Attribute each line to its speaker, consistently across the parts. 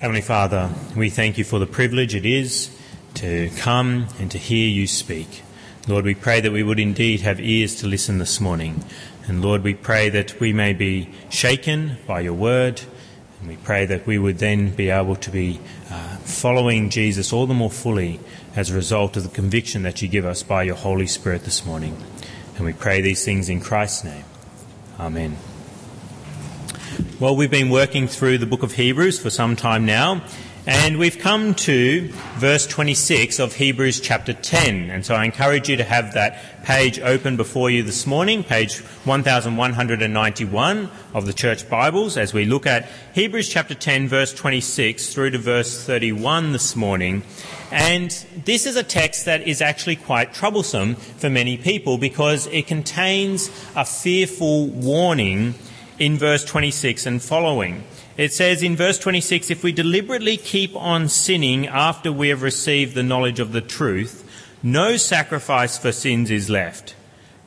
Speaker 1: Heavenly Father, we thank you for the privilege it is to come and to hear you speak. Lord, we pray that we would indeed have ears to listen this morning. And Lord, we pray that we may be shaken by your word. And we pray that we would then be able to be uh, following Jesus all the more fully as a result of the conviction that you give us by your Holy Spirit this morning. And we pray these things in Christ's name. Amen. Well, we've been working through the book of Hebrews for some time now, and we've come to verse 26 of Hebrews chapter 10. And so I encourage you to have that page open before you this morning, page 1191 of the Church Bibles, as we look at Hebrews chapter 10, verse 26 through to verse 31 this morning. And this is a text that is actually quite troublesome for many people because it contains a fearful warning in verse 26 and following. It says in verse 26 if we deliberately keep on sinning after we have received the knowledge of the truth, no sacrifice for sins is left,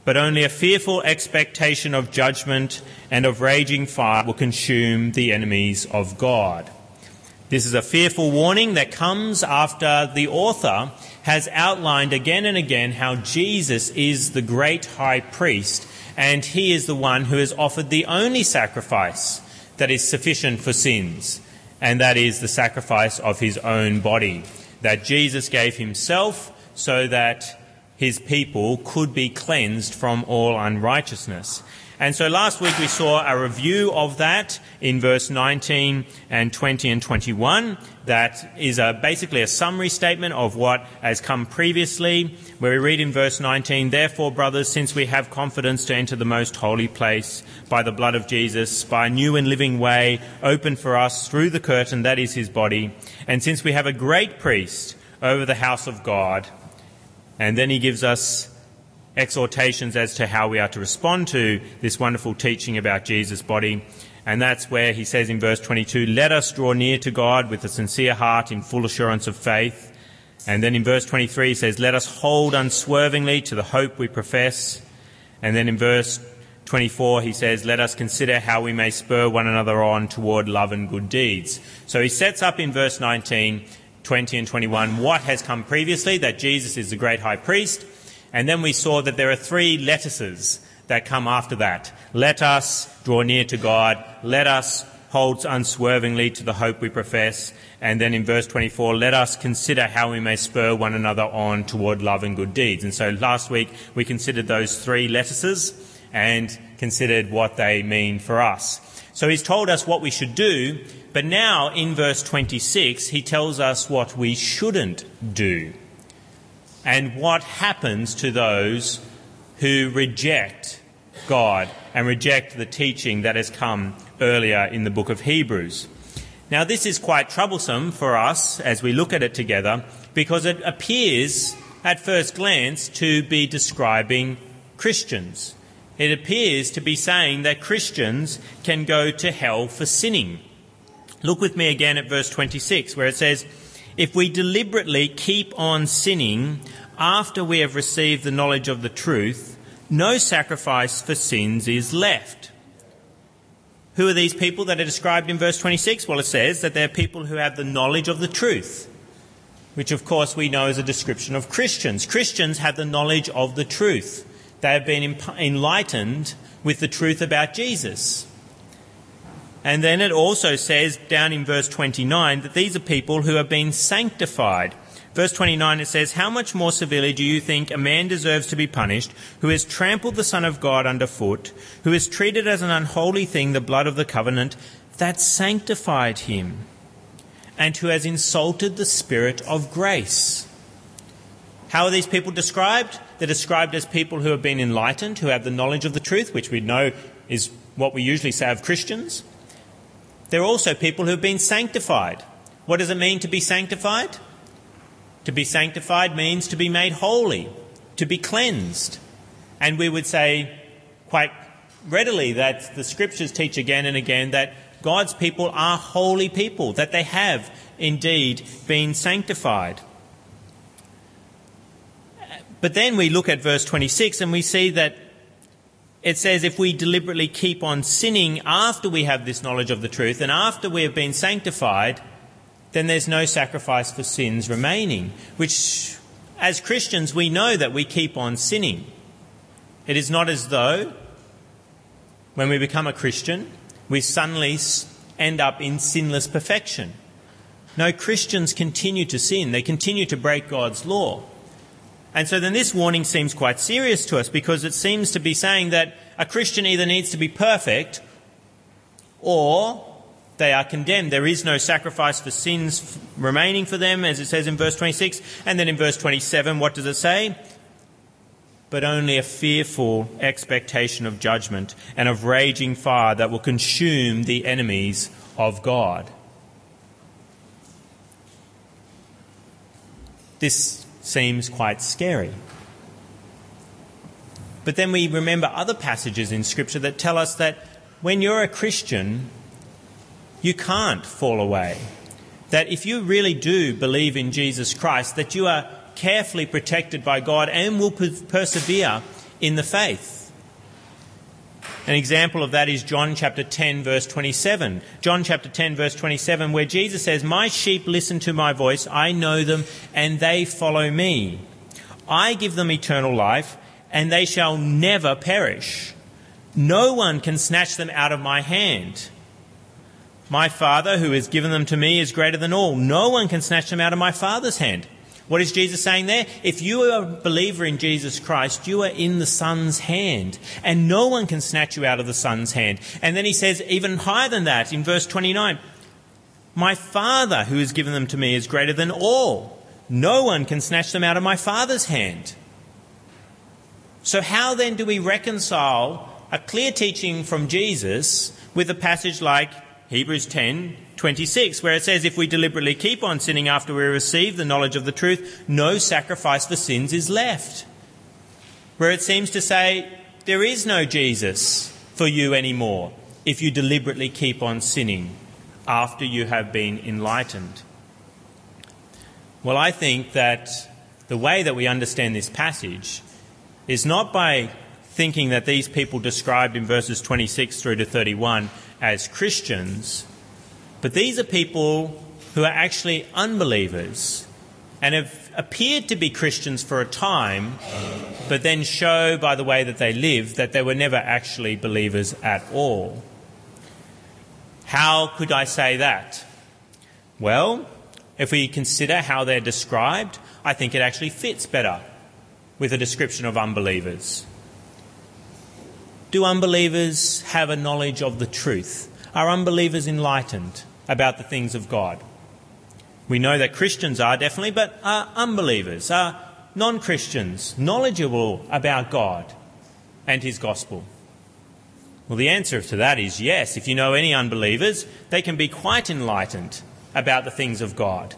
Speaker 1: but only a fearful expectation of judgment and of raging fire will consume the enemies of God. This is a fearful warning that comes after the author has outlined again and again how Jesus is the great high priest and he is the one who has offered the only sacrifice that is sufficient for sins, and that is the sacrifice of his own body. That Jesus gave himself so that his people could be cleansed from all unrighteousness. And so last week we saw a review of that in verse 19 and 20 and 21. That is a, basically a summary statement of what has come previously, where we read in verse 19, Therefore, brothers, since we have confidence to enter the most holy place by the blood of Jesus, by a new and living way opened for us through the curtain that is his body, and since we have a great priest over the house of God, and then he gives us exhortations as to how we are to respond to this wonderful teaching about Jesus' body. And that's where he says in verse 22, let us draw near to God with a sincere heart in full assurance of faith. And then in verse 23 he says, let us hold unswervingly to the hope we profess. And then in verse 24 he says, let us consider how we may spur one another on toward love and good deeds. So he sets up in verse 19, 20 and 21 what has come previously, that Jesus is the great high priest. And then we saw that there are three lettuces that come after that. Let us draw near to God. Let us hold unswervingly to the hope we profess. And then in verse 24, let us consider how we may spur one another on toward love and good deeds. And so last week we considered those three lettuces and considered what they mean for us. So he's told us what we should do, but now in verse 26 he tells us what we shouldn't do and what happens to those who reject God and reject the teaching that has come earlier in the book of Hebrews. Now, this is quite troublesome for us as we look at it together because it appears at first glance to be describing Christians. It appears to be saying that Christians can go to hell for sinning. Look with me again at verse 26 where it says, if we deliberately keep on sinning after we have received the knowledge of the truth, no sacrifice for sins is left. Who are these people that are described in verse 26? Well, it says that they're people who have the knowledge of the truth, which of course we know is a description of Christians. Christians have the knowledge of the truth. They have been enlightened with the truth about Jesus. And then it also says down in verse 29 that these are people who have been sanctified. Verse 29 it says, How much more severely do you think a man deserves to be punished who has trampled the Son of God underfoot, who has treated as an unholy thing the blood of the covenant that sanctified him, and who has insulted the Spirit of grace? How are these people described? They're described as people who have been enlightened, who have the knowledge of the truth, which we know is what we usually say of Christians. There are also people who have been sanctified. What does it mean to be sanctified? To be sanctified means to be made holy, to be cleansed. And we would say quite readily that the scriptures teach again and again that God's people are holy people, that they have indeed been sanctified. But then we look at verse 26 and we see that it says if we deliberately keep on sinning after we have this knowledge of the truth and after we have been sanctified, then there's no sacrifice for sins remaining, which, as Christians, we know that we keep on sinning. It is not as though, when we become a Christian, we suddenly end up in sinless perfection. No, Christians continue to sin. They continue to break God's law. And so then this warning seems quite serious to us because it seems to be saying that a Christian either needs to be perfect or they are condemned. There is no sacrifice for sins remaining for them, as it says in verse 26. And then in verse 27, what does it say? But only a fearful expectation of judgment and of raging fire that will consume the enemies of God. This seems quite scary. But then we remember other passages in Scripture that tell us that when you're a Christian, you can't fall away. That if you really do believe in Jesus Christ, that you are carefully protected by God and will persevere in the faith. An example of that is John chapter 10 verse 27. John chapter 10 verse 27 where Jesus says, My sheep listen to my voice, I know them and they follow me. I give them eternal life and they shall never perish. No one can snatch them out of my hand. My Father who has given them to me is greater than all. No one can snatch them out of my Father's hand. What is Jesus saying there? If you are a believer in Jesus Christ, you are in the Son's hand, and no one can snatch you out of the Son's hand. And then he says, even higher than that, in verse 29, My Father who has given them to me is greater than all. No one can snatch them out of my Father's hand. So, how then do we reconcile a clear teaching from Jesus with a passage like Hebrews 10 26, where it says, If we deliberately keep on sinning after we receive the knowledge of the truth, no sacrifice for sins is left. Where it seems to say, There is no Jesus for you anymore if you deliberately keep on sinning after you have been enlightened. Well, I think that the way that we understand this passage is not by thinking that these people described in verses 26 through to 31 as Christians but these are people who are actually unbelievers and have appeared to be Christians for a time, but then show by the way that they live that they were never actually believers at all. How could I say that? Well, if we consider how they're described, I think it actually fits better with a description of unbelievers. Do unbelievers have a knowledge of the truth? Are unbelievers enlightened? About the things of God. We know that Christians are definitely, but are unbelievers, are non Christians knowledgeable about God and His gospel? Well, the answer to that is yes. If you know any unbelievers, they can be quite enlightened about the things of God.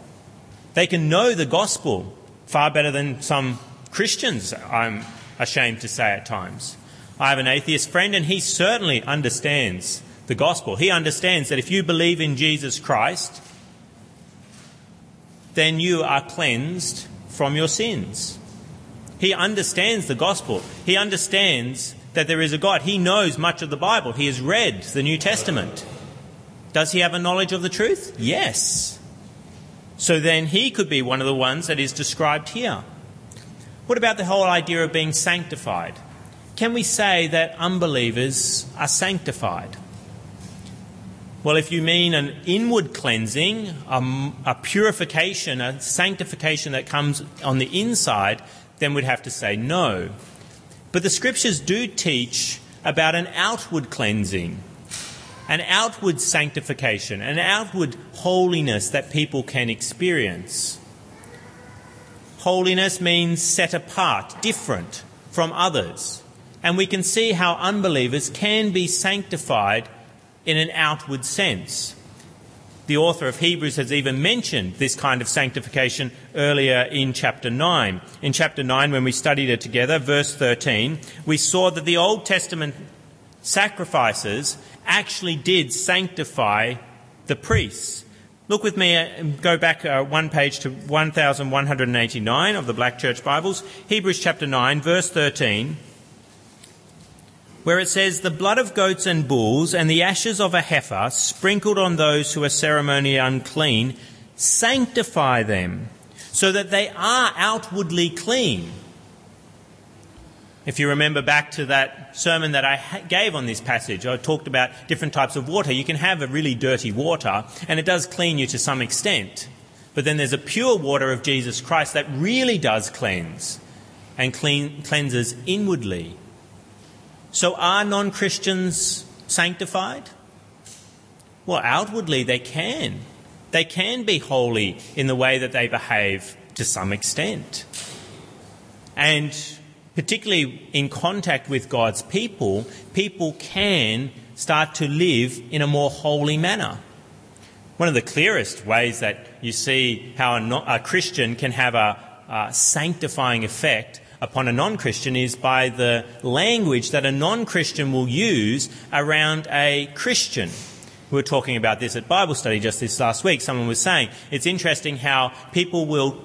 Speaker 1: They can know the gospel far better than some Christians, I'm ashamed to say at times. I have an atheist friend, and he certainly understands the gospel. He understands that if you believe in Jesus Christ, then you are cleansed from your sins. He understands the gospel. He understands that there is a God. He knows much of the Bible. He has read the New Testament. Does he have a knowledge of the truth? Yes. So then he could be one of the ones that is described here. What about the whole idea of being sanctified? Can we say that unbelievers are sanctified? Well, if you mean an inward cleansing, a, a, purification, a sanctification that comes on the inside, then we'd have to say no. But the scriptures do teach about an outward cleansing, an outward sanctification, an outward holiness that people can experience. Holiness means set apart, different from others. And we can see how unbelievers can be sanctified in an outward sense. The author of Hebrews has even mentioned this kind of sanctification earlier in chapter 9. In chapter 9, when we studied it together, verse 13, we saw that the Old Testament sacrifices actually did sanctify the priests. Look with me, uh, go back uh, one page to 1189 of the Black Church Bibles, Hebrews chapter 9, verse 13 where it says, The blood of goats and bulls and the ashes of a heifer sprinkled on those who are ceremonially unclean sanctify them so that they are outwardly clean. If you remember back to that sermon that I gave on this passage, I talked about different types of water. You can have a really dirty water, and it does clean you to some extent. But then there's a pure water of Jesus Christ that really does cleanse and clean, cleanses inwardly. So are non Christians sanctified? Well, outwardly they can. They can be holy in the way that they behave to some extent. And particularly in contact with God's people, people can start to live in a more holy manner. One of the clearest ways that you see how a, Christian can have a, a sanctifying effect upon a non Christian is by the language that a non Christian will use around a Christian. We were talking about this at Bible study just this last week. Someone was saying it's interesting how people will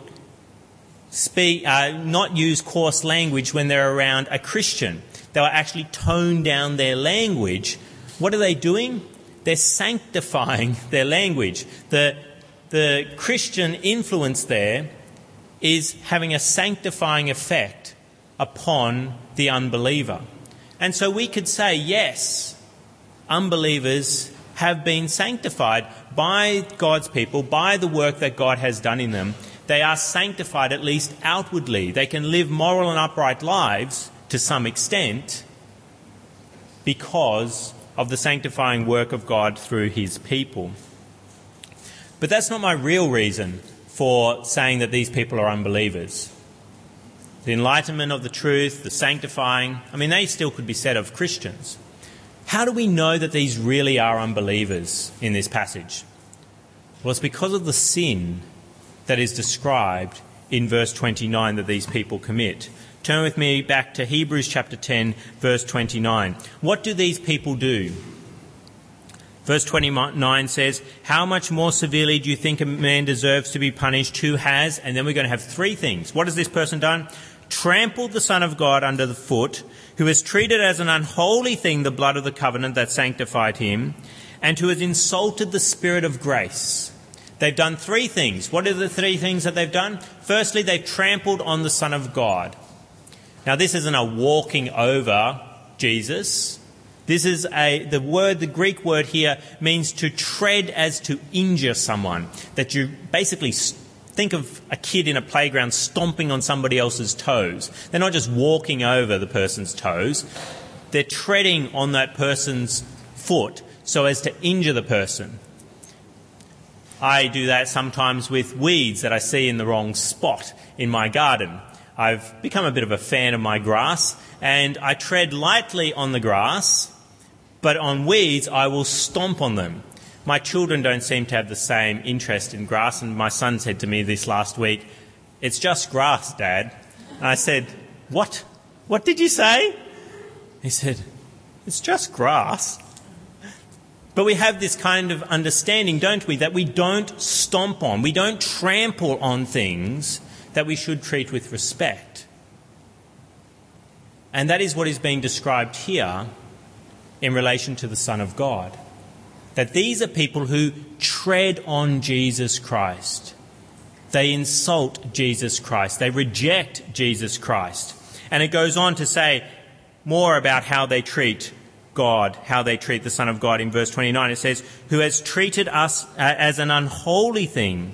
Speaker 1: speak, uh, not use coarse language when they're around a Christian. They'll actually tone down their language. What are they doing? They're sanctifying their language. The, the Christian influence there is having a sanctifying effect upon the unbeliever. And so we could say, yes, unbelievers have been sanctified by God's people, by the work that God has done in them they are sanctified at least outwardly. They can live moral and upright lives to some extent because of the sanctifying work of God through his people. But that's not my real reason for saying that these people are unbelievers. The enlightenment of the truth, the sanctifying, I mean, they still could be said of Christians. How do we know that these really are unbelievers in this passage? Well, it's because of the sin that is described in verse 29 that these people commit. Turn with me back to Hebrews chapter 10, verse 29. What do these people do? Verse 29 says, How much more severely do you think a man deserves to be punished who has? And then we're going to have three things. What has this person done? Trampled the Son of God under the foot, who has treated as an unholy thing the blood of the covenant that sanctified him, and who has insulted the Spirit of grace. They've done three things. What are the three things that they've done? Firstly, they've trampled on the Son of God. Now, this isn't a walking over Jesus. This is a, the word, the Greek word here means to tread as to injure someone. That you basically think of a kid in a playground stomping on somebody else's toes. They're not just walking over the person's toes, they're treading on that person's foot so as to injure the person. I do that sometimes with weeds that I see in the wrong spot in my garden. I've become a bit of a fan of my grass and I tread lightly on the grass, but on weeds I will stomp on them. My children don't seem to have the same interest in grass, and my son said to me this last week, It's just grass, Dad. And I said, What? What did you say? He said, It's just grass. But we have this kind of understanding, don't we, that we don't stomp on, we don't trample on things that we should treat with respect. And that is what is being described here in relation to the Son of God. That these are people who tread on Jesus Christ. They insult Jesus Christ. They reject Jesus Christ. And it goes on to say more about how they treat God, how they treat the Son of God. In verse 29, it says, Who has treated us uh, as an unholy thing,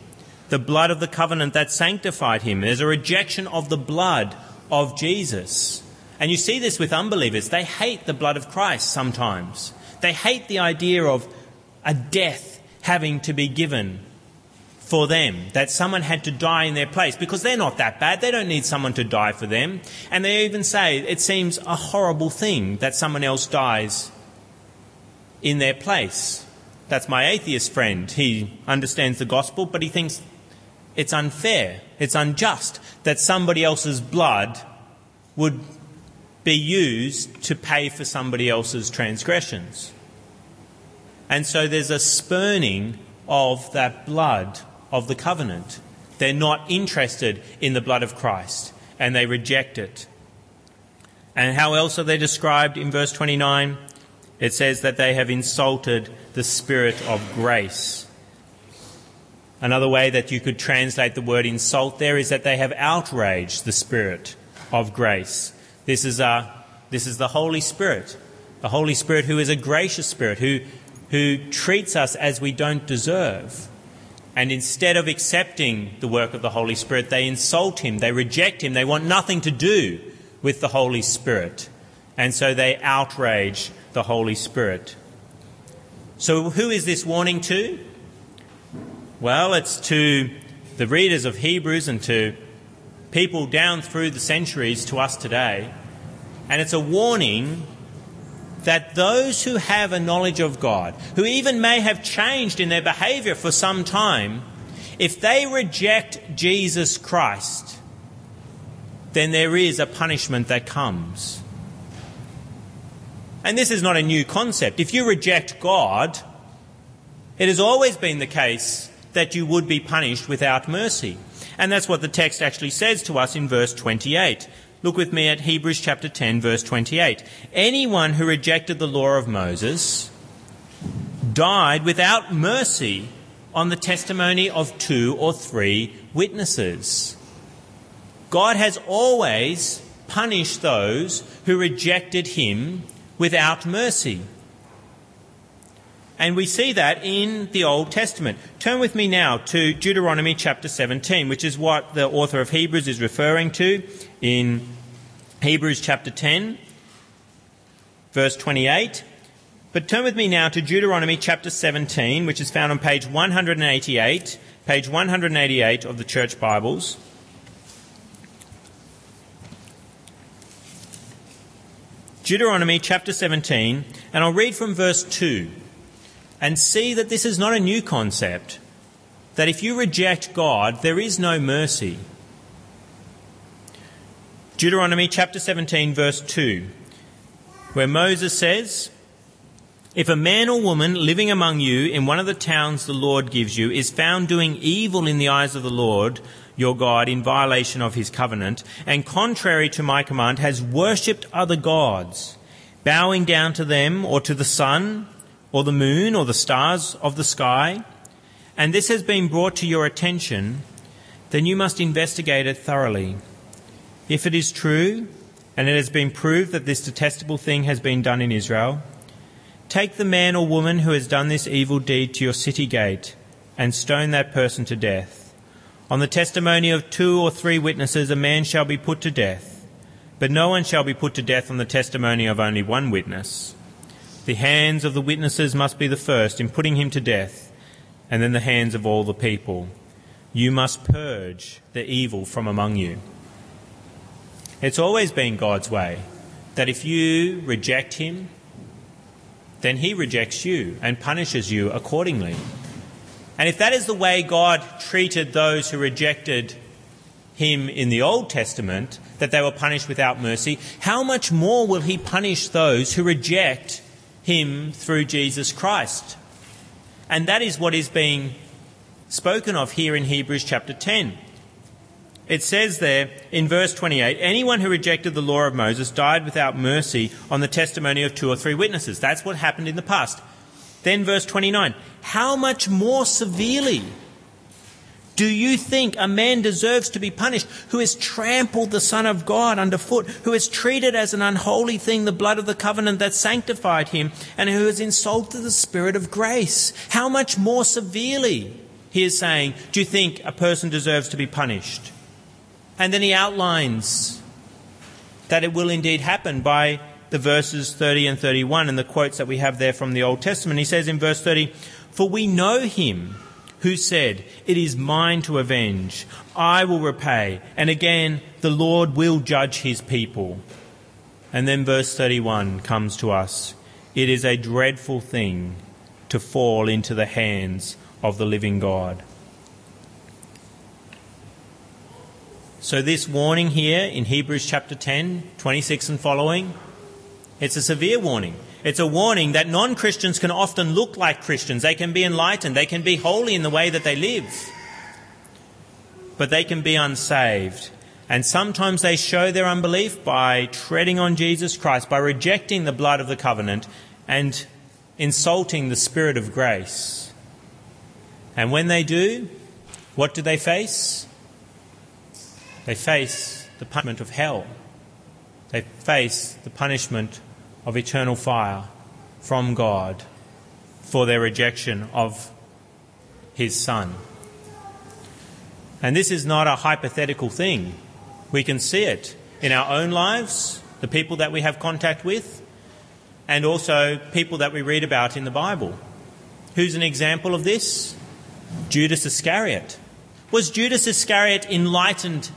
Speaker 1: the blood of the covenant that sanctified him. There's a rejection of the blood of Jesus. And you see this with unbelievers. They hate the blood of Christ sometimes. They hate the idea of a death having to be given for them, that someone had to die in their place, because they're not that bad. They don't need someone to die for them. And they even say it seems a horrible thing that someone else dies in their place. That's my atheist friend. He understands the gospel, but he thinks it's unfair, it's unjust that somebody else's blood would be used to pay for somebody else's transgressions. And so there's a spurning of that blood of the covenant. They're not interested in the blood of Christ and they reject it. And how else are they described in verse 29? It says that they have insulted the Spirit of grace. Another way that you could translate the word insult there is that they have outraged the Spirit of grace. This is, a, this is the Holy Spirit, the Holy Spirit who is a gracious Spirit, who, who treats us as we don't deserve. And instead of accepting the work of the Holy Spirit, they insult him, they reject him, they want nothing to do with the Holy Spirit. And so they outrage the Holy Spirit. So, who is this warning to? Well, it's to the readers of Hebrews and to people down through the centuries to us today. And it's a warning that those who have a knowledge of God, who even may have changed in their behavior for some time, if they reject Jesus Christ, then there is a punishment that comes. And this is not a new concept. If you reject God, it has always been the case that you would be punished without mercy. And that's what the text actually says to us in verse 28. Look with me at Hebrews chapter 10, verse 28. Anyone who rejected the law of Moses died without mercy on the testimony of two or three witnesses. God has always punished those who rejected him without mercy. And we see that in the Old Testament. Turn with me now to Deuteronomy chapter 17, which is what the author of Hebrews is referring to in Hebrews chapter 10, verse 28. But turn with me now to Deuteronomy chapter 17, which is found on page 188, page 188 of the Church Bibles. Deuteronomy chapter 17, and I'll read from verse 2 and see that this is not a new concept. That if you reject God, there is no mercy. Deuteronomy chapter 17, verse 2, where Moses says, If a man or woman living among you in one of the towns the Lord gives you is found doing evil in the eyes of the Lord your God in violation of his covenant, and contrary to my command has worshipped other gods, bowing down to them or to the sun, or the moon or the stars of the sky, and this has been brought to your attention, then you must investigate it thoroughly. If it is true, and it has been proved that this detestable thing has been done in Israel, take the man or woman who has done this evil deed to your city gate and stone that person to death. On the testimony of two or three witnesses, a man shall be put to death, but no one shall be put to death on the testimony of only one witness. The hands of the witnesses must be the first in putting him to death, and then the hands of all the people. You must purge the evil from among you. It's always been God's way that if you reject him, then he rejects you and punishes you accordingly. And if that is the way God treated those who rejected him in the Old Testament, that they were punished without mercy, how much more will he punish those who reject him through Jesus Christ. And that is what is being spoken of here in Hebrews chapter 10. It says there in verse 28 anyone who rejected the law of Moses died without mercy on the testimony of two or three witnesses. That's what happened in the past. Then verse 29 how much more severely do you think a man deserves to be punished who has trampled the Son of God underfoot, who has treated as an unholy thing the blood of the covenant that sanctified him, and who has insulted the Spirit of grace? How much more severely, he is saying, do you think a person deserves to be punished? And then he outlines that it will indeed happen by the verses 30 and 31 and the quotes that we have there from the Old Testament. He says in verse 30, For we know him who said, It is mine to avenge, I will repay. And again, the Lord will judge his people. And then verse 31 comes to us It is a dreadful thing to fall into the hands of the living God. So, this warning here in Hebrews chapter 10, 26 and following, it's a severe warning. It's a warning that non Christians can often look like Christians. They can be enlightened. They can be holy in the way that they live. But they can be unsaved. And sometimes they show their unbelief by treading on Jesus Christ, by rejecting the blood of the covenant and insulting the Spirit of grace. And when they do, What do they face? They face the punishment of hell. They face the punishment of eternal fire from God for their rejection of His Son. And this is not a hypothetical thing. We can see it in our own lives, the people that we have contact with, and also people that we read about in the Bible. Who's an example of this? Judas Iscariot. Was Judas Iscariot enlightened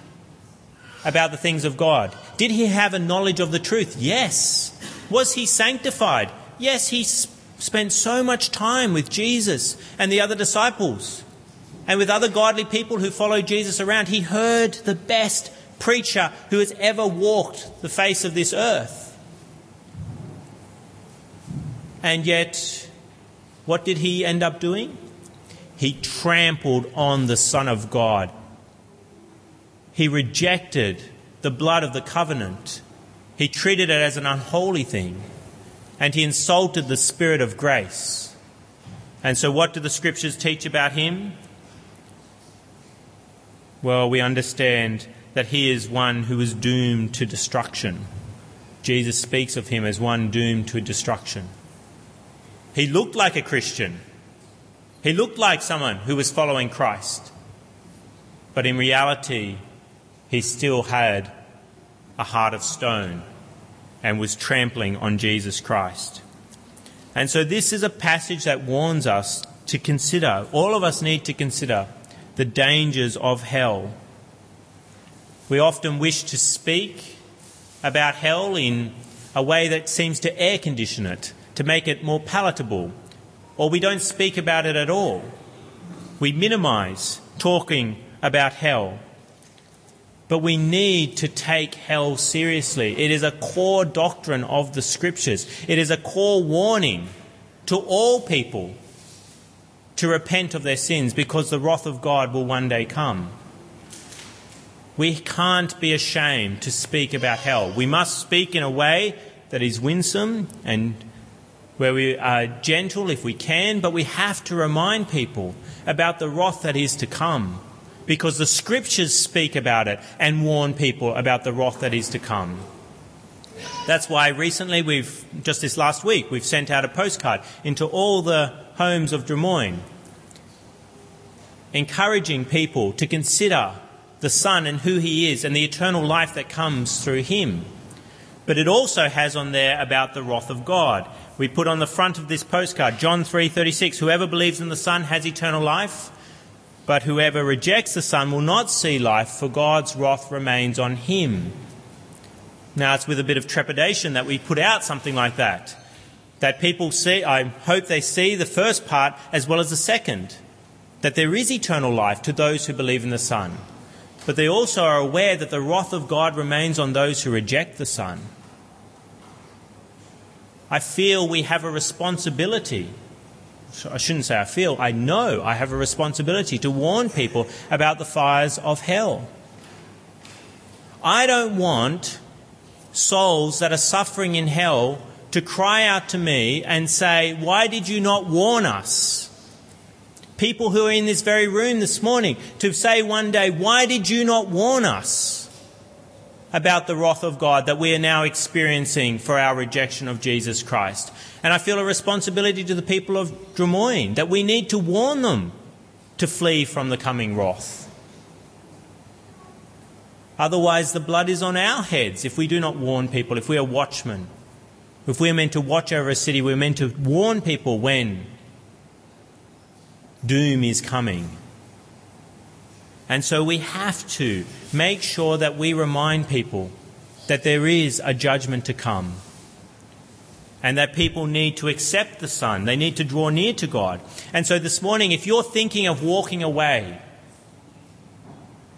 Speaker 1: about the things of God? Did he have a knowledge of the truth? Yes. Was he sanctified? Yes, he spent so much time with Jesus and the other disciples and with other godly people who followed Jesus around. He heard the best preacher who has ever walked the face of this earth. And yet, what did he end up doing? He trampled on the Son of God. He rejected the blood of the covenant. He treated it as an unholy thing. And he insulted the Spirit of grace. And so, what do the scriptures teach about him? Well, we understand that he is one who is doomed to destruction. Jesus speaks of him as one doomed to destruction. He looked like a Christian. He looked like someone who was following Christ. But in reality, he still had a heart of stone and was trampling on Jesus Christ. And so, this is a passage that warns us to consider, all of us need to consider the dangers of hell. We often wish to speak about hell in a way that seems to air condition it to make it more palatable, or we don't speak about it at all. We minimize talking about hell. But we need to take hell seriously. It is a core doctrine of the scriptures. It is a core warning to all people to repent of their sins because the wrath of God will one day come. We can't be ashamed to speak about hell. We must speak in a way that is winsome and where we are gentle if we can, but we have to remind people about the wrath that is to come because the scriptures speak about it and warn people about the wrath that is to come. That's why recently we've, just this last week, we've sent out a postcard into all the homes of Drummoyne, encouraging people to consider the Son and who He is and the eternal life that comes through Him. But it also has on there about the wrath of God we put on the front of this postcard John 3:36 whoever believes in the son has eternal life but whoever rejects the son will not see life for God's wrath remains on him now it's with a bit of trepidation that we put out something like that that people see I hope they see the first part as well as the second that there is eternal life to those who believe in the son but they also are aware that the wrath of God remains on those who reject the son I feel we have a responsibility. I shouldn't say I feel, I know I have a responsibility to warn people about the fires of hell. I don't want souls that are suffering in hell to cry out to me and say, Why did you not warn us? People who are in this very room this morning to say one day, Why did you not warn us? about the wrath of God that we are now experiencing for our rejection of Jesus Christ. And I feel a responsibility to the people of Drummoyne that we need to warn them to flee from the coming wrath. Otherwise, the blood is on our heads if we do not warn people, if we are watchmen. If we are meant to watch over a city, we're meant to warn people when doom is coming. And so we have to make sure that we remind people that there is a judgment to come and that people need to accept the Son. They need to draw near to God. And so this morning, if you're thinking of walking away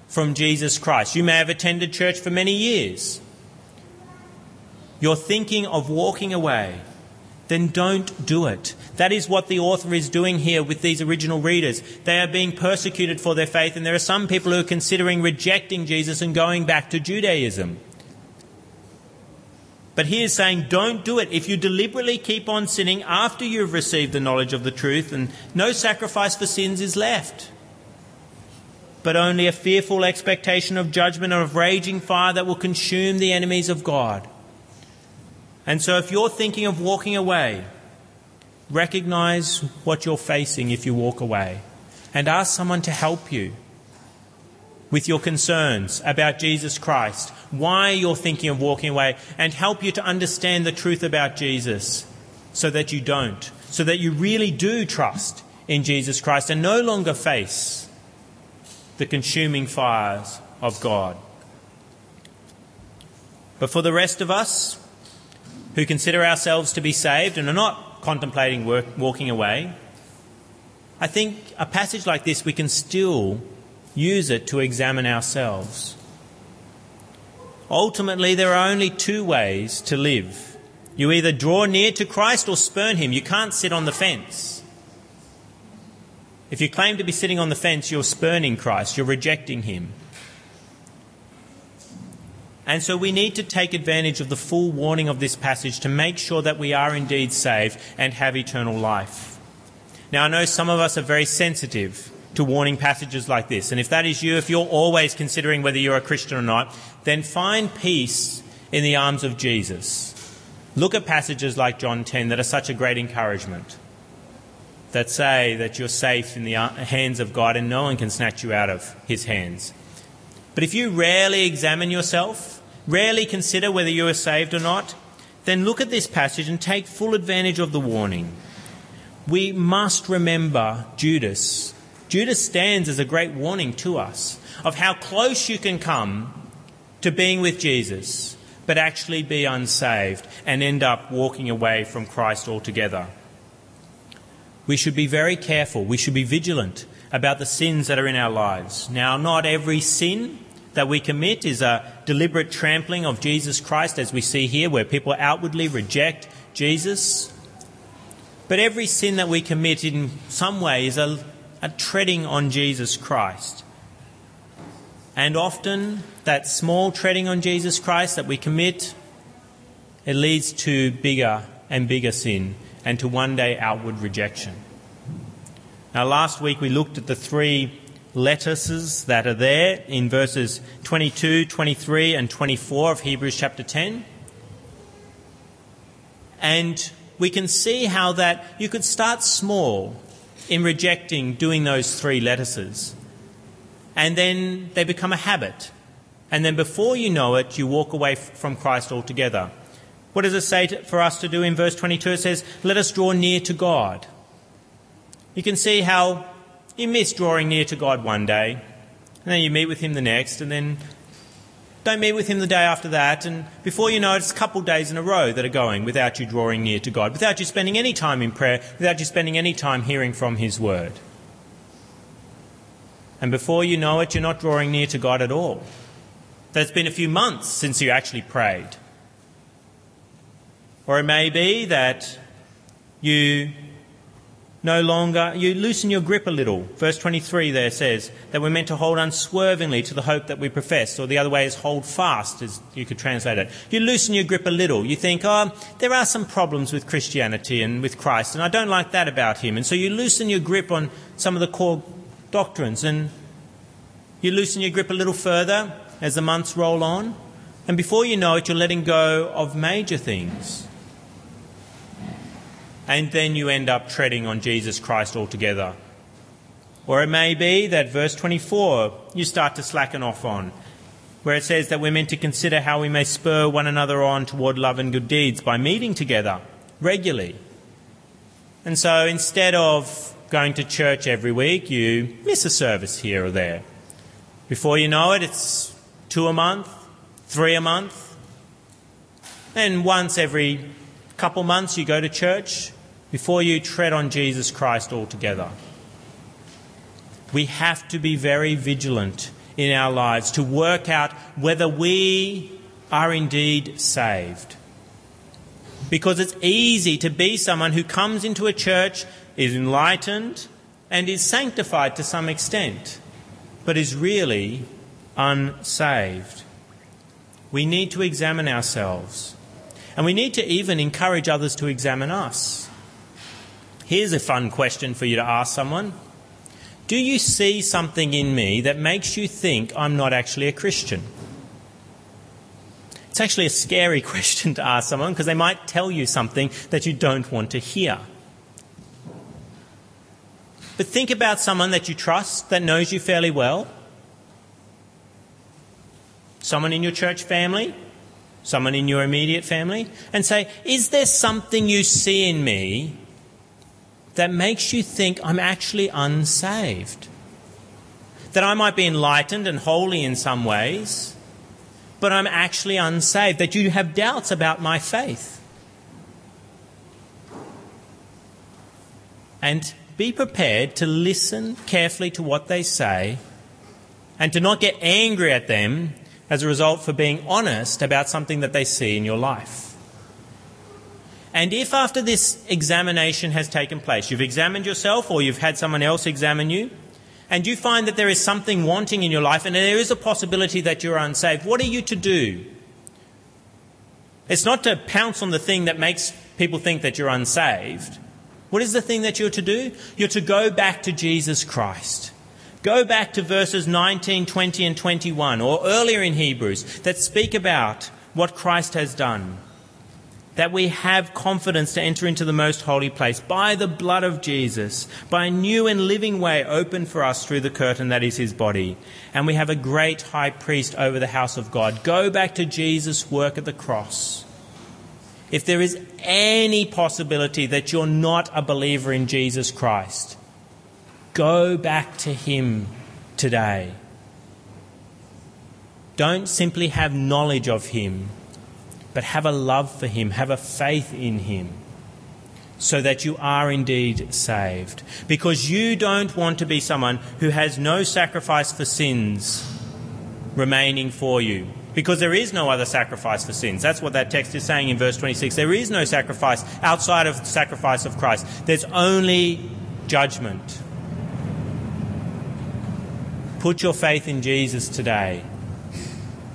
Speaker 1: from Jesus Christ, you may have attended church for many years. You're thinking of walking away then don't do it. That is what the author is doing here with these original readers. They are being persecuted for their faith, and there are some people who are considering rejecting Jesus and going back to Judaism. But he is saying, don't do it. If you deliberately keep on sinning after you've received the knowledge of the truth, and no sacrifice for sins is left. but only a fearful expectation of judgment and of raging fire that will consume the enemies of God. And so, if you're thinking of walking away, recognize what you're facing if you walk away and ask someone to help you with your concerns about Jesus Christ, why you're thinking of walking away, and help you to understand the truth about Jesus so that you don't, so that you really do trust in Jesus Christ and no longer face the consuming fires of God. But for the rest of us who consider ourselves to be saved and are not contemplating work, walking away, I think a passage like this we can still use it to examine ourselves. Ultimately, there are only two ways to live. You either draw near to Christ or spurn him. You can't sit on the fence. If you claim to be sitting on the fence, you're spurning Christ, you're rejecting him. And so we need to take advantage of the full warning of this passage to make sure that we are indeed saved and have eternal life. Now, I know some of us are very sensitive to warning passages like this. And if that is you, if you're always considering whether you're a Christian or not, then find peace in the arms of Jesus. Look at passages like John 10 that are such a great encouragement that say that you're safe in the uh, hands of God and no one can snatch you out of his hands. But if you rarely examine yourself, rarely consider whether you are saved or not, then look at this passage and take full advantage of the warning. We must remember Judas. Judas stands as a great warning to us of how close you can come to being with Jesus, but actually be unsaved and end up walking away from Christ altogether we should be very careful. We should be vigilant about the sins that are in our lives. Now, not every sin that we commit is a deliberate trampling of Jesus Christ, as we see here, where people outwardly reject Jesus. But every sin that we commit in some way is a, a treading on Jesus Christ. And often, that small treading on Jesus Christ that we commit, it leads to bigger and bigger sin and to one day outward rejection. Now, last week we looked at the three lettuces that are there in verses 22, 23, and 24 of Hebrews chapter 10. And we can see how that you could start small in rejecting doing those three lettuces. And then they become a habit. And then before you know it, you walk away from Christ altogether. What does it say to, for us to do in verse 22? It says, Let us draw near to God. You can see how you miss drawing near to God one day, and then you meet with Him the next, and then don't meet with Him the day after that, and before you know it, it's a couple of days in a row that are going without you drawing near to God, without you spending any time in prayer, without you spending any time hearing from His Word. And before you know it, you're not drawing near to God at all. That it's been a few months since you actually prayed. Or it may be that you no longer, you loosen your grip a little. Verse 23 there says that we're meant to hold unswervingly to the hope that we profess, or the other way is hold fast, as you could translate it. You loosen your grip a little. You think, oh, there are some problems with Christianity and with Christ, and I don't like that about him. And so you loosen your grip on some of the core doctrines, and you loosen your grip a little further as the months roll on, and before you know it, you're letting go of major things and then you end up treading on Jesus Christ altogether. Or it may be that verse 24 you start to slacken off on, where it says that we're meant to consider how we may spur one another on toward love and good deeds by meeting together regularly. And so instead of going to church every week, you miss a service here or there. Before you know it, it's two a month, three a month, and once every couple months you go to church before you tread on Jesus Christ altogether. We have to be very vigilant in our lives to work out whether we are indeed saved. Because it's easy to be someone who comes into a church, is enlightened, and is sanctified to some extent, but is really unsaved. We need to examine ourselves. And we need to even encourage others to examine us. Here's a fun question for you to ask someone Do you see something in me that makes you think I'm not actually a Christian? It's actually a scary question to ask someone because they might tell you something that you don't want to hear. But think about someone that you trust, that knows you fairly well. Someone in your church family, someone in your immediate family, and say, Is there something you see in me that makes you think I'm actually unsaved? That I might be enlightened and holy in some ways, but I'm actually unsaved, that you have doubts about my faith. And be prepared to listen carefully to what they say and to not get angry at them as a result for being honest about something that they see in your life. And if after this examination has taken place, you've examined yourself or you've had someone else examine you, and you find that there is something wanting in your life and there is a possibility that you're unsaved, what are you to do? It's not to pounce on the thing that makes people think that you're unsaved. What is the thing that you're to do? You're to go back to Jesus Christ. Go back to verses 19, 20, and 21, or earlier in Hebrews, that speak about what Christ has done. That we have confidence to enter into the most holy place by the blood of Jesus, by a new and living way opened for us through the curtain that is his body. And we have a great high priest over the house of God. Go back to Jesus' work at the cross if there is any possibility that you're not a believer in Jesus Christ, go back to Him today. Don't simply have knowledge of Him, but have a love for Him, have a faith in Him, so that you are indeed saved. Because you don't want to be someone who has no sacrifice for sins remaining for you because there is no other sacrifice for sins. That's what that text is saying in verse 26. There is no sacrifice outside of the sacrifice of Christ. There's only judgment. Put your faith in Jesus today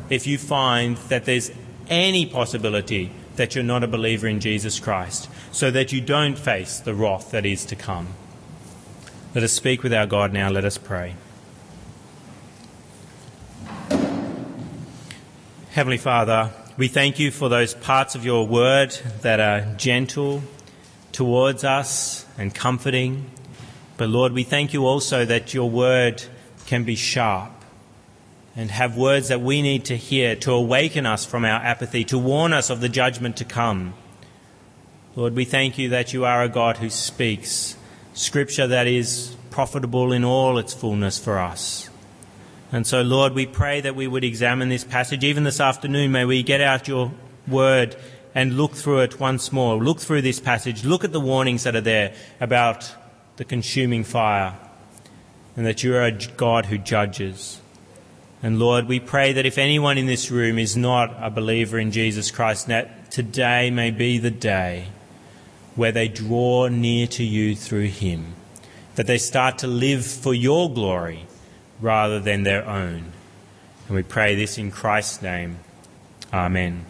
Speaker 1: if you find that there's any possibility that you're not a believer in Jesus Christ, so that you don't face the wrath that is to come. Let us speak with our God now. Let us pray. Heavenly Father, we thank you for those parts of your word that are gentle towards us and comforting. But Lord, we thank you also that your word can be sharp and have words that we need to hear to awaken us from our apathy, to warn us of the judgment to come. Lord, we thank you that you are a God who speaks scripture that is profitable in all its fullness for us. And so, Lord, we pray that we would examine this passage. Even this afternoon, may we get out your word and look through it once more. Look through this passage. Look at the warnings that are there about the consuming fire and that you are a God who judges. And Lord, we pray that if anyone in this room is not a believer in Jesus Christ, that today may be the day where they draw near to you through him, that they start to live for your glory rather than their own. And we pray this in Christ's name. Amen.